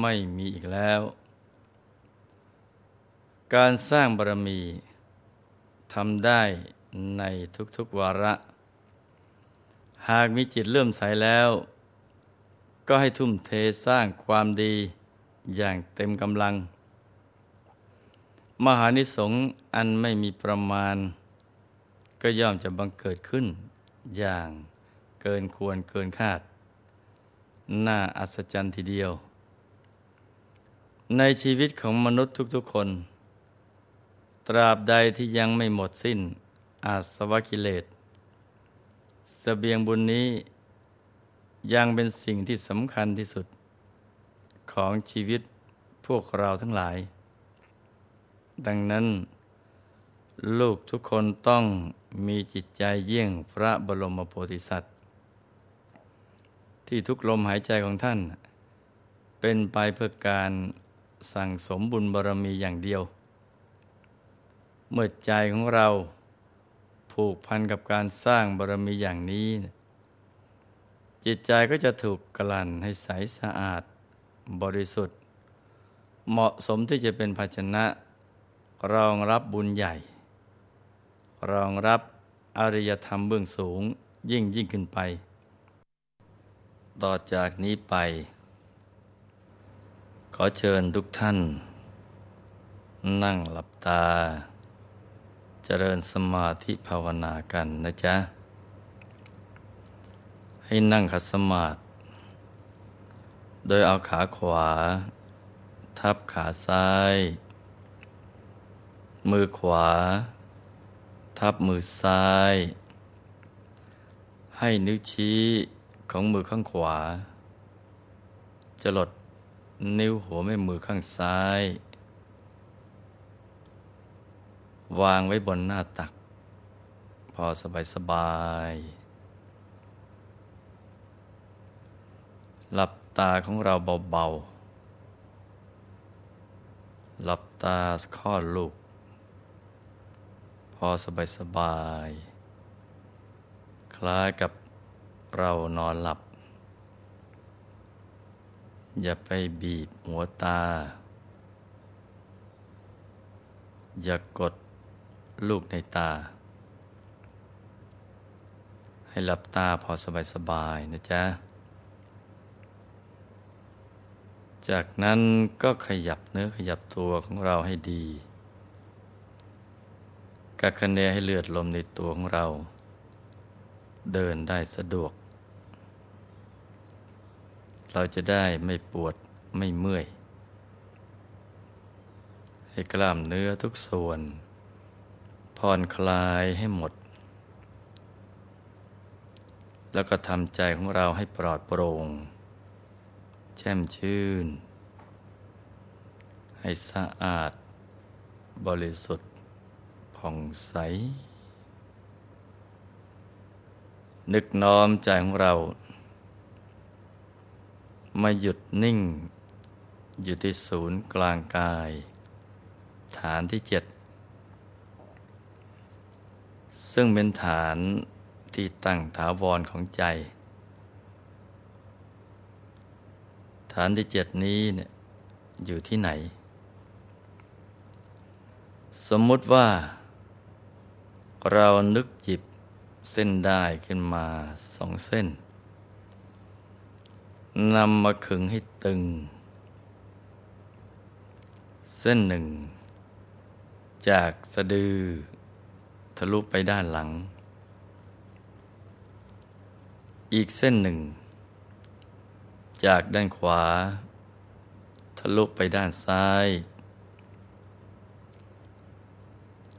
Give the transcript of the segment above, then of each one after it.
ไม่มีอีกแล้ว การสร้างบารมีทำได้ในทุกๆวาระ หากมีจิตเลื่อมใสแล้ว ก็ให้ทุ่มเทสร้างความดีอย่างเต็มกำลัง มหานิสงส์อันไม่มีประมาณ ก็ย่อมจะบังเกิดขึ้น อย่างเกินควรเกินคาด น่าอัศจรรย์ทีเดียว ในชีวิตของมนุษย์ทุกๆคน ตราบใดที่ยังไม่หมดสิ้น อาสวะกิเลสสเสบียงบุญนี้ยังเป็นสิ่งที่สำคัญที่สุด ของชีวิตพวกเราทั้งหลาย ดังนั้น ลูกทุกคนต้องมีจิตใจเยี่ยงพระบรมโพธิสัตว์ ที่ทุกลมหายใจของท่าน เป็นไปเพื่อการ สั่งสมบุญบารมีอย่างเดียว เมื่อใจของเราผูกพันกับการสร้างบารมีอย่างนี้ จิตใจก็จะถูกกลั่นให้ใสสะอาด บริสุทธิ์ เหมาะสมที่จะเป็นภาชนะ รองรับบุญใหญ่ รองรับอริยธรรมเบื้องสูงยิ่งยิ่งขึ้นไป ต่อจากนี้ไป ขอเชิญทุกท่าน นั่งหลับตา เจริญสมาธิภาวนากันนะจ๊ะ ให้นั่งขัดสมาธิโดยเอาขาขวา ทับขาซ้าย มือขวา ทับมือซ้าย ให้นิ้วชี้ของมือข้างขวา จะหลด นิ้วหัวแม่มือข้างซ้าย วางไว้บนหน้าตัก พอสบายสบาย หลับตาของเราเบาๆ หลับตาข้อลูก พอสบายสบาย คล้ายกับเรานอนหลับ อย่าไปบีบหัวตา อย่ากดลูกในตา ให้หลับตาพอสบายๆนะจ๊ะ จากนั้นก็ขยับเนื้อขยับตัวของเราให้ดีกักคะเนให้เลือดลมในตัวของเรา เดินได้สะดวก เราจะได้ไม่ปวดไม่เมื่อย ให้กล้ามเนื้อทุกส่วน ผ่อนคลายให้หมด แล้วก็ทำใจของเราให้ปลอดโปร่ง แช่มชื่น ให้สะอาด บริสุทธิ์ผ่องใส นึกน้อมใจของเรา มาหยุดนิ่ง อยู่ที่ศูนย์กลางกาย ฐานที่เจ็ดซึ่งเป็นฐานที่ตั้งถาวรของใจ ฐานที่เจ็ดนี้เนี่ยอยู่ที่ไหน สมมุติว่า เรานึกจิบเส้นได้ขึ้นมาสองเส้น นำมาขึงให้ตึง เส้นหนึ่ง จากสะดือ ทะลุไปด้านหลัง อีกเส้นหนึ่ง จากด้านขวา ทะลุไปด้านซ้าย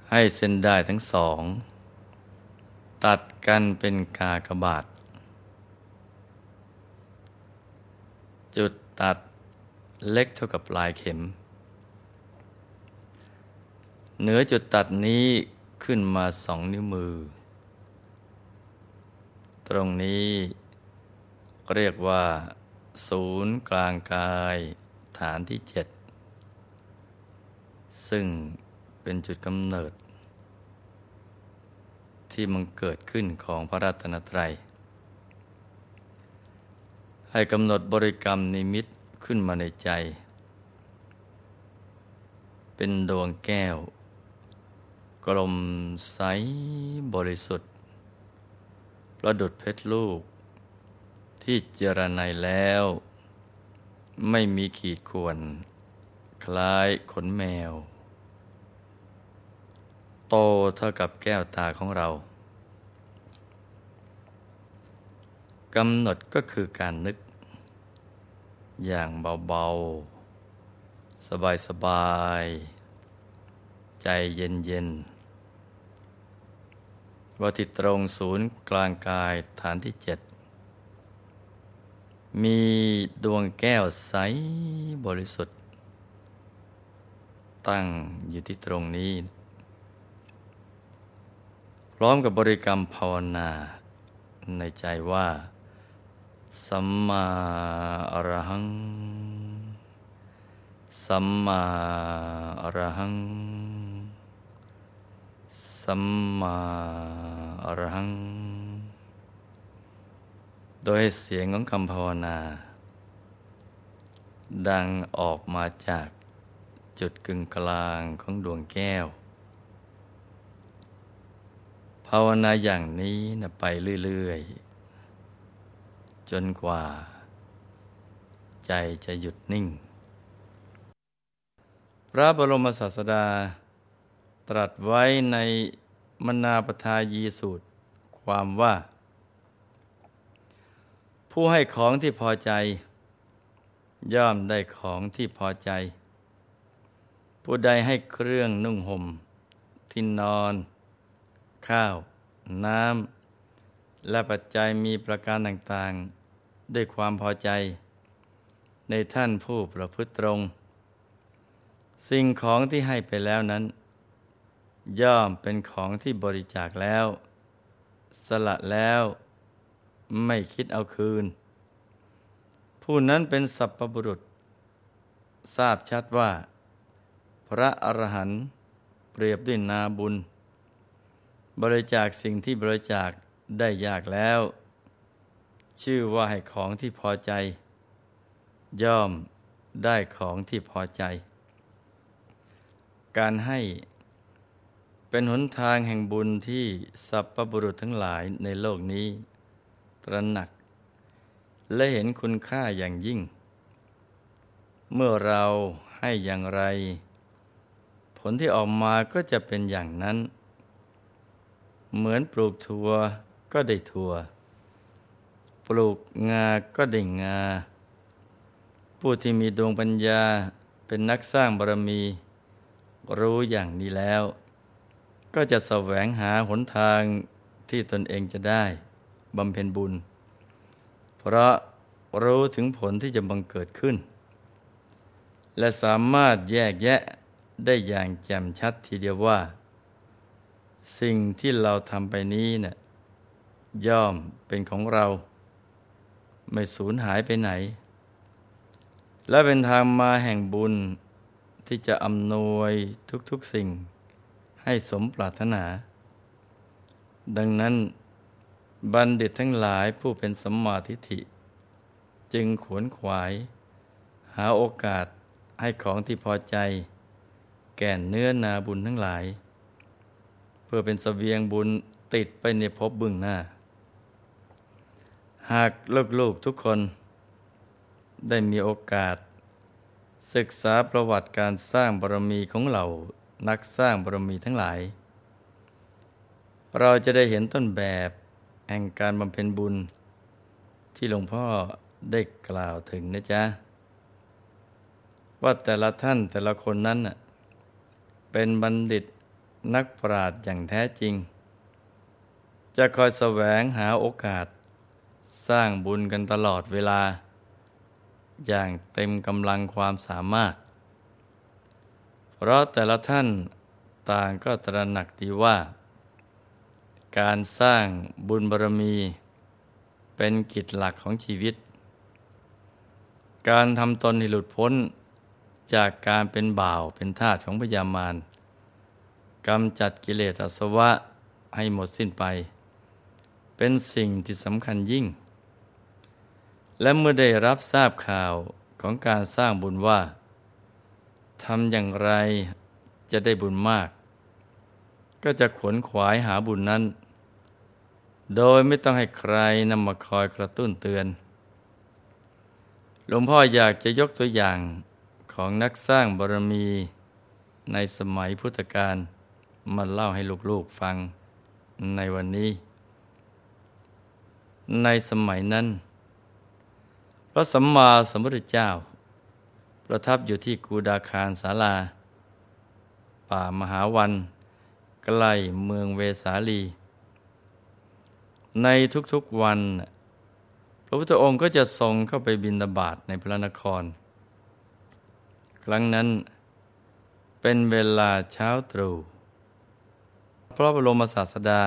ให้เส้นได้ทั้งสอง ตัดกันเป็นกากบาท จุดตัดเล็กเท่ากับปลายเข็ม เหนือจุดตัดนี้ขึ้นมาสองนิ้วมือ ตรงนี้เรียกว่า ศูนย์กลางกายฐานที่เจ็ดซึ่งเป็นจุดกำเนิด ที่มันเกิดขึ้นของพระรัตนตรัย ให้กำหนดบริกรรมนิมิตขึ้นมาในใจ เป็นดวงแก้ว กลมใสบริสุทธิ์ ประดุดเพชรลูก ที่เจรไนแล้ว ไม่มีขีดข่วน คล้ายขนแมว โตเท่ากับแก้วตาของเรากำหนดก็คือการนึก อย่างเบาๆ สบายๆ ใจเย็นๆว่าที่ตรงศูนย์กลางกายฐานที่เจ็ด มีดวงแก้วใสบริสุทธิ์ ตั้งอยู่ที่ตรงนี้ พร้อมกับบริกรรมภาวนาในใจว่า สัมมาอรหัง สัมมาอรหัง สัมมาอรหัง โดยเสียงของคำภาวนา ดังออกมาจากจุดกึ่งกลางของดวงแก้ว ภาวนาอย่างนี้นะไปเรื่อย ๆ จนกว่า ใจจะหยุดนิ่ง พระบรมศาสดา ตรัสไว้ในมนาปทายีสูตร ความว่า ผู้ให้ของที่พอใจ ย่อมได้ของที่พอใจ ผู้ใดให้เครื่องนุ่งห่ม ที่นอน ข้าว น้ำและปัจจัยมีประการต่างๆ ด้วยความพอใจ ในท่านผู้ประพฤติตรง สิ่งของที่ให้ไปแล้วนั้น ย่อมเป็นของที่บริจาคแล้ว สละแล้วไม่คิดเอาคืน ผู้นั้นเป็นสัพพบุรุษ ทราบชัดว่า พระอรหันต์เปรียบด้วยนาบุญ บริจาคสิ่งที่บริจาคได้ยากแล้ว ชื่อว่าให้ของที่พอใจ ย่อมได้ของที่พอใจ การให้เป็นหนทางแห่งบุญที่สัพพบุรุษทั้งหลายในโลกนี้ ตระหนัก และเห็นคุณค่าอย่างยิ่ง เมื่อเราให้อย่างไร ผลที่ออกมาก็จะเป็นอย่างนั้น เหมือนปลูกถั่วก็ได้ถั่ว ปลูกงาก็ได้งา ผู้ที่มีดวงปัญญาเป็นนักสร้างบารมี รู้อย่างนี้แล้ว ก็จะแสวงหาหนทางที่ตนเองจะได้บำเพ็ญบุญ เพราะรู้ถึงผลที่จะบังเกิดขึ้น และสามารถแยกแยะได้อย่างแจ่มชัดทีเดียวว่า สิ่งที่เราทำไปนี้เนะ่ะย่อมเป็นของเรา ไม่สูญหายไปไหน และเป็นทางมาแห่งบุญที่จะอำนวยทุกๆสิ่งให้สมปรารถนา ดังนั้นบัณฑิตทั้งหลายผู้เป็นสัมมาทิฏฐิ จึงขวนขวาย หาโอกาสให้ของที่พอใจ แก่เนื้อนาบุญทั้งหลาย เพื่อเป็นสเสบียงบุญติดไปในภพบึงหน้า หากลูกๆทุกคนได้มีโอกาส ศึกษาประวัติการสร้างบารมีของเรานักสร้างบารมีทั้งหลาย เราจะได้เห็นต้นแบบแห่งการบำเพ็ญบุญ ที่หลวงพ่อได้กล่าวถึงนะจ๊ะ ว่าแต่ละท่านแต่ละคนนั้นเป็นบัณฑิตนักปราชญ์อย่างแท้จริง จะคอยแสวงหาโอกาส สร้างบุญกันตลอดเวลา อย่างเต็มกำลังความสามารถ เพราะแต่ละท่านต่างก็ตระหนักดีว่า การสร้างบุญบารมี เป็นกิจหลักของชีวิต การทำตนให้หลุดพ้นจากการเป็นบ่าวเป็นทาสของพยามารกำจัดกิเลสอาสวะให้หมดสิ้นไป เป็นสิ่งที่สำคัญยิ่ง และเมื่อได้รับทราบข่าวของการสร้างบุญว่าทำอย่างไรจะได้บุญมาก ก็จะขวนขวายหาบุญนั้น โดยไม่ต้องให้ใครนำมาคอยกระตุ้นเตือน หลวงพ่ออยากจะยกตัวอย่างของนักสร้างบารมีในสมัยพุทธกาลมาเล่าให้ลูกๆฟังในวันนี้ ในสมัยนั้น ระสัมมาสัมพุทธเจ้า ประทับอยู่ที่กูดาคารสาลา ป่ามหาวันใกล้เมืองเวสาลี ในทุกๆวัน พระพุทธองค์ก็จะทรงเข้าไปบินตบาตในพระนคร ครั้งนั้นเป็นเวลาเช้าตรู่พระบรมศาสดา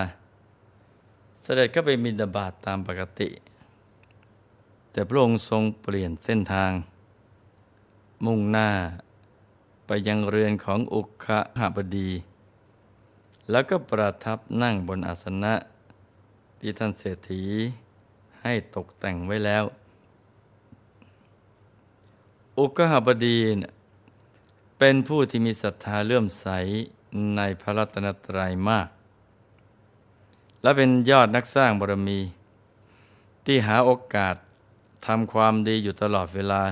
เสด็จก็ไปมินดาบาตตามปกติ แต่พระองค์ทรงเปลี่ยนเส้นทาง มุ่งหน้าไปยังเรือนของอุคหบดี แล้วก็ประทับนั่งบนอาสนะ ที่ท่านเศรษฐีให้ตกแต่งไว้แล้ว อุกหบดีเป็นผู้ที่มีศรัทธาเลื่อมใสในพระรัตนตรัยมาก และเป็นยอดนักสร้างบารมี ที่หาโอกาส ทำความดีอยู่ตลอดเวลา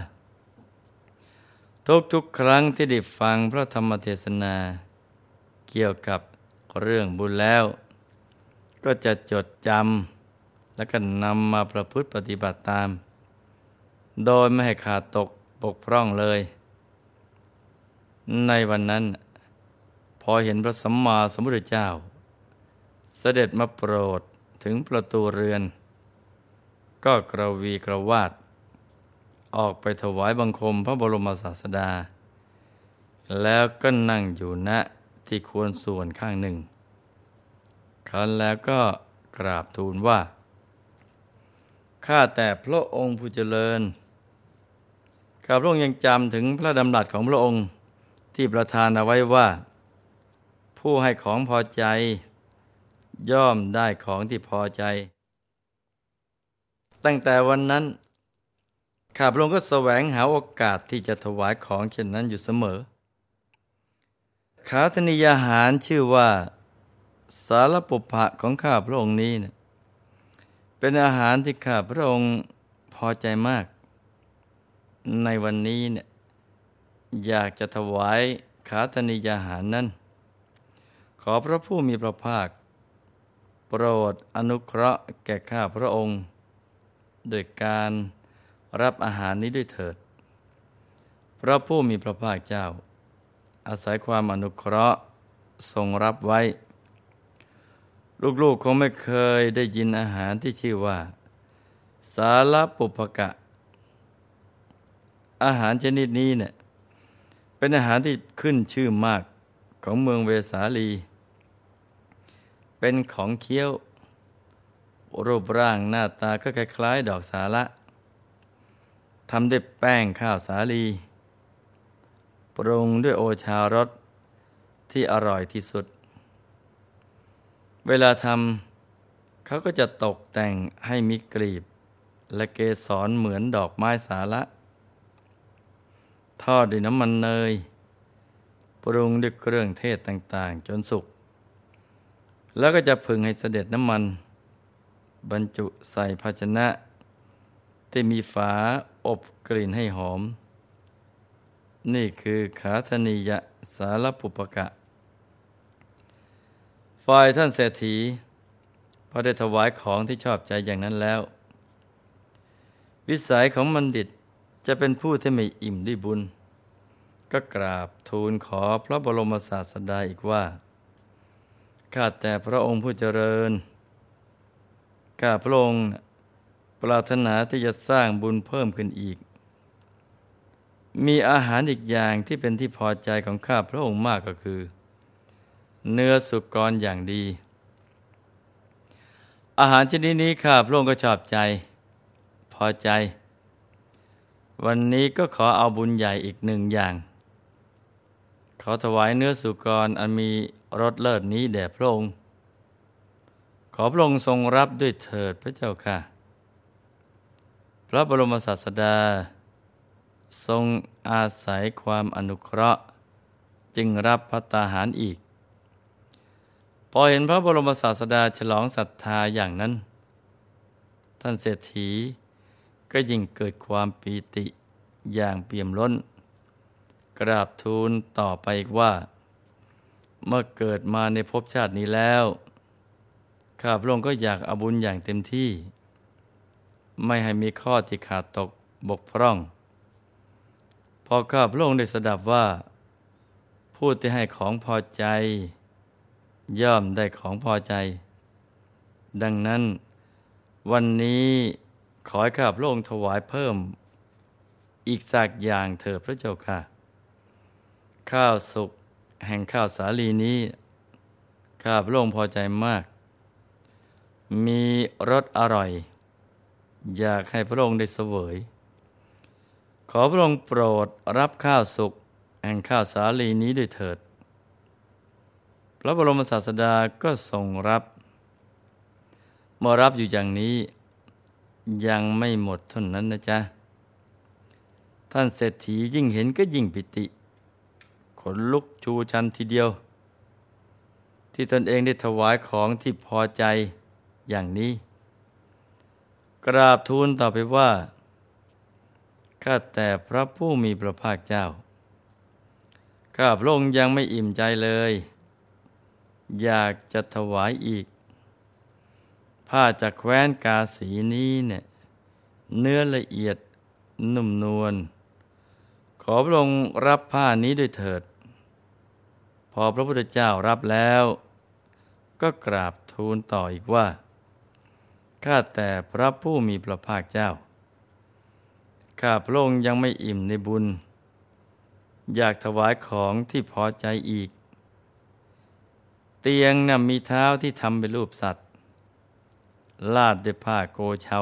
ทุกๆครั้งที่ได้ฟังพระธรรมเทศนา เกี่ยวกับเรื่องบุญแล้ว ก็จะจดจำและก็นำมาประพฤติปฏิบัติตาม โดยไม่ให้ขาดตกบกพร่องเลย ในวันนั้น พอเห็นพระสัมมาสัมพุทธเจ้า เสด็จมาโปรดถึงประตูเรือน ก็กระวีกระวาด ออกไปถวายบังคมพระบรมศาสดา แล้วก็นั่งอยู่ณที่ควรส่วนข้างหนึ่ง ครั้นแล้วก็กราบทูลว่า ข้าแต่พระองค์ผู้เจริญข้าพระองค์ยังจำถึงพระดำรัสของพระองค์ที่ประทานเอาไว้ว่า ผู้ให้ของพอใจ ย่อมได้ของที่พอใจ ตั้งแต่วันนั้นข้าพระองค์ก็แสวงหาโอกาสที่จะถวายของเช่นนั้นอยู่เสมอ ขาธนิยาหารชื่อว่า สารปุภะของข้าพระองค์นี้เนะเป็นอาหารที่ข้าพระองค์พอใจมาก ในวันนี้เนี่ยอยากจะถวายขาธนิยาหารนั้น ขอพระผู้มีพระภาค โปรดอนุเคราะห์แก่ข้าพระองค์ โดยการรับอาหารนี้ด้วยเถิด พระผู้มีพระภาคเจ้า อาศัยความอนุเคราะห์ทรงรับไว้ ลูกๆคงไม่เคยได้ยินอาหารที่ชื่อว่า สารปุปกะ อาหารชนิดนี้เนี่ยเป็นอาหารที่ขึ้นชื่อมากของเมืองเวสาลี เป็นของเคี้ยว รูปร่างหน้าตาก็คล้ายๆดอกสาละทำด้วยแป้งข้าวสาลี ปรุงด้วยโอชารสที่อร่อยที่สุด เวลาทำเขาก็จะตกแต่งให้มีกลีบ และเกสรเหมือนดอกไม้สาละทอดด้วยน้ำมันเนย ปรุงด้วยเครื่องเทศต่างๆ จนสุก แล้วก็จะพึงให้เสด็จน้ำมัน บรรจุใส่ภาชนะ ที่มีฝาอบกลิ่นให้หอม นี่คือขาธนิยะสารปุปกะ ฝ่ายท่านเศรษฐีพอได้ถวายของที่ชอบใจอย่างนั้นแล้ว วิสัยของบัณฑิตจะเป็นผู้ที่ไม่อิ่มด้วยบุญ ก็กราบทูลขอพระบรมศาสดาอีกว่า ข้าแต่พระองค์ผู้เจริญ ข้าพระองค์ปรารถนาที่จะสร้างบุญเพิ่มขึ้นอีก มีอาหารอีกอย่างที่เป็นที่พอใจของข้าพระองค์มากก็คือ เนื้อสุกรอย่างดี อาหารชนิดนี้ข้าพระองค์ก็ชอบใจ พอใจ วันนี้ก็ขอเอาบุญใหญ่อีกหนึ่งอย่าง ขอถวายเนื้อสุกรอันมีรสเลิศนี้แด่พระองค์ อพระองค์ทรงรับด้วยเถิดพระเจ้าค่ะ พระบรมศาสดา ทรงอาศัยความอนุเคราะห์ จึงรับพัตตาหารอีก พอเห็นพระบรมศาสดาฉลองศรัทธาอย่างนั้น ท่านเศรษฐีก็ยิ่งเกิดความปีติอย่างเปี่ยมล้น กราบทูลต่อไปอีกว่า เมื่อเกิดมาในภพชาตินี้แล้ว ข้าพระองค์ก็อยากอาบุญอย่างเต็มที่ ไม่ให้มีข้อที่ขาดตกบกพร่อง พอข้าพระองค์ได้สดับว่า ผู้ที่ให้ของพอใจ ย่อมได้ของพอใจ ดังนั้น วันนี้ขอให้ข้าพระองค์ถวายเพิ่ม อีกสักอย่างเถิดพระเจ้าค่ะ ข้าวสุกแห่งข้าวสาลีนี้ ข้าพระองค์พอใจมาก มีรสอร่อย อยากให้พระองค์ได้เสวย ขอพระองค์โปรดรับข้าวสุกแห่งข้าวสาลีนี้ด้วยเถิด พระบรมศาสดาก็ทรงรับเมื่อรับอยู่อย่างนี้ ยังไม่หมดเท่านั้นนะจ๊ะ ท่านเศรษฐียิ่งเห็นก็ยิ่งปิติ ขนลุกชูชันทีเดียว ที่ตนเองได้ถวายของที่พอใจ อย่างนี้ กราบทูลต่อไปว่า ข้าแต่พระผู้มีพระภาคเจ้า ข้าพระองค์ยังไม่อิ่มใจเลย อยากจะถวายอีก ผ้าจากแคว้นกาสีนี้เนี่ยเนื้อละเอียดนุ่มนวลขอพระองค์รับผ้านี้ด้วยเถิด พอพระพุทธเจ้ารับแล้ว ก็กราบทูลต่ออีกว่า ข้าแต่พระผู้มีพระภาคเจ้า ข้าพระองค์ยังไม่อิ่มในบุญ อยากถวายของที่พอใจอีก เตียงน่ะมีเท้าที่ทำเป็นรูปสัตว์ ลาดด้วยผ้าโกเชา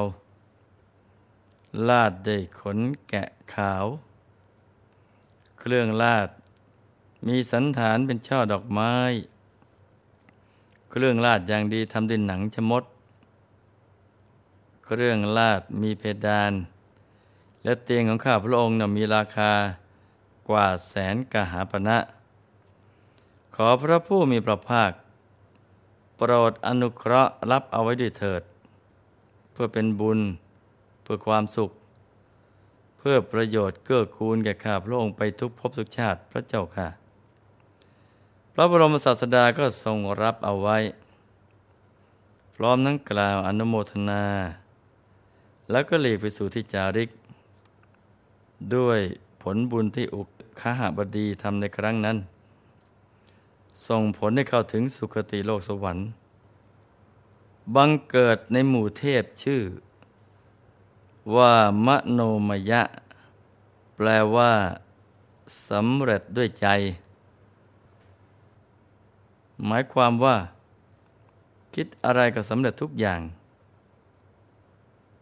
ลาดด้วยขนแกะขาว เครื่องลาด มีสันฐานเป็นช่อดอกไม้ เครื่องลาดอย่างดีทำด้วยหนังชมด เครื่องลาดมีเพดาน และเตียงของข้าพระองค์นมีราคากว่าแสนกหาปณะขอพระผู้มีพระภาค โปรดอนุเคราะห์รับเอาไว้ด้วยเถิด เพื่อเป็นบุญ เพื่อความสุข เพื่อประโยชน์เกื้อกูลแก่ข้าพระองค์ไปทุกภพทุกชาติพระเจ้าค่ะ พระบรมศาสดาก็ทรงรับเอาไว้ พร้อมทั้งกล่าวอนุโมทนา แล้วก็หลีกไปสู่ที่จาริก ด้วยผลบุญที่อุกขหบดีทำในครั้งนั้น ส่งผลให้เข้าถึงสุคติโลกสวรรค์บังเกิดในหมู่เทพชื่อ ว่ามโนมยะ แปลว่าสำเร็จด้วยใจ หมายความว่า คิดอะไรก็สำเร็จทุกอย่าง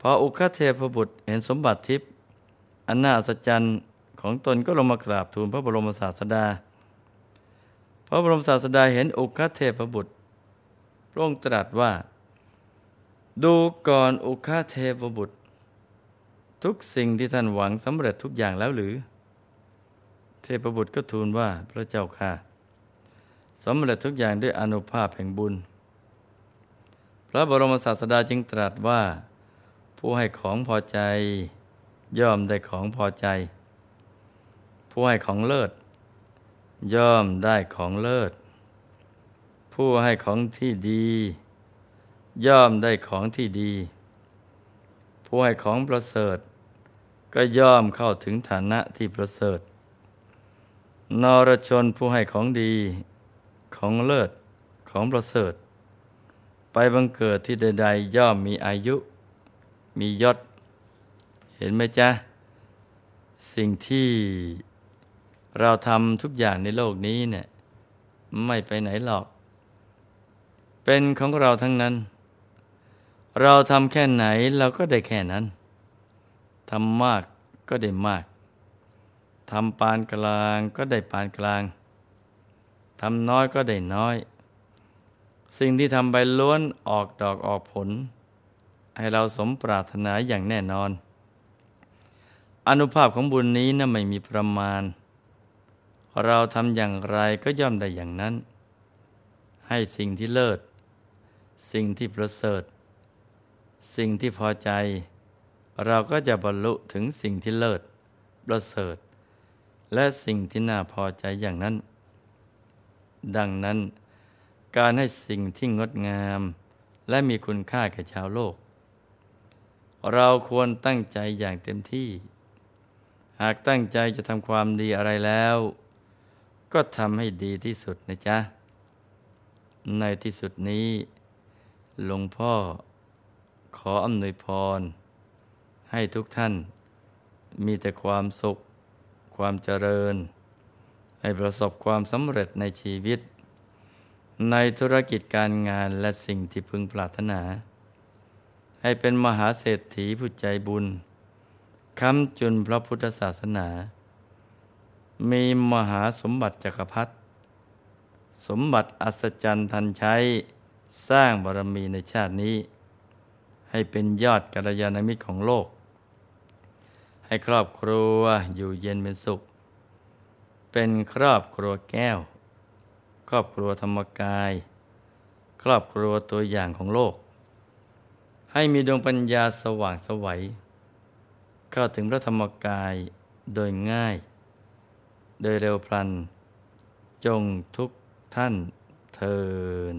พออุคเทพบุตรเห็นสมบัติทิพย์อันน่าอัศจรรย์ของตนก็ลงมากราบทูลพระบรมศาสดา พระบรมศาสดาเห็นอุคเทพบุตรพระองค์ตรัสว่า ดูก่อนอุคเทพบุตร ทุกสิ่งที่ท่านหวังสำเร็จทุกอย่างแล้วหรือ เทพบุตรก็ทูลว่าพระเจ้าค่ะสำเร็จทุกอย่างด้วยอนุภาพแห่งบุญ พระบรมศาสดาจึงตรัสว่า ผู้ให้ของพอใจ ย่อมได้ของพอใจ ผู้ให้ของเลิศ ย่อมได้ของเลิศ ผู้ให้ของที่ดี ย่อมได้ของที่ดี ผู้ให้ของประเสริฐ ก็ย่อมเข้าถึงฐานะที่ประเสริฐ นรชนผู้ให้ของดี ของเลิศของประเสริฐ ไปบังเกิดที่ใดๆย่อมมีอายุ มียศ เห็นไหมจ๊ะ สิ่งที่เราทำทุกอย่างในโลกนี้เนี่ยไม่ไปไหนหรอก เป็นของเราทั้งนั้น เราทำแค่ไหนเราก็ได้แค่นั้นทำมากก็ได้มากทำปานกลางก็ได้ปานกลางทำน้อยก็ได้น้อย สิ่งที่ทำไปล้วนออกดอกออกผล ให้เราสมปรารถนาอย่างแน่นอน อนุภาพของบุญนี้นะ่ะไม่มีประมาณ เราทำอย่างไรก็ย่อมได้อย่างนั้น ให้สิ่งที่เลิศ สิ่งที่ประเสริฐ สิ่งที่พอใจ เราก็จะบรรลุถึงสิ่งที่เลิศ ประเสริฐ และสิ่งที่น่าพอใจอย่างนั้น ดังนั้นการให้สิ่งที่งดงาม และมีคุณค่าแก่ชาวโลก เราควรตั้งใจอย่างเต็มที่ หากตั้งใจจะทำความดีอะไรแล้ว ก็ทำให้ดีที่สุดนะจ๊ะ ในที่สุดนี้หลวงพ่อขออำนวยพร ให้ทุกท่าน มีแต่ความสุข ความเจริญ ให้ประสบความสำเร็จในชีวิต ในธุรกิจการงานและสิ่งที่พึงปรารถนา ให้เป็นมหาเศรษฐีผู้ใจบุญค้ำจุนพระพุทธศาสนา มีมหาสมบัติจักรพรรดิสมบัติอัศจรรย์ทันใช้สร้างบารมีในชาตินี้ ให้เป็นยอดกัลยาณมิตรของโลก ให้ครอบครัวอยู่เย็นเป็นสุข เป็นครอบครัวแก้ว ครอบครัวธรรมกาย ครอบครัวตัวอย่างของโลก ให้มีดวงปัญญาสว่างสวัยเข้าถึงพระธรรมกายโดยง่าย โดยเร็วพลัน จงทุกท่านเทิน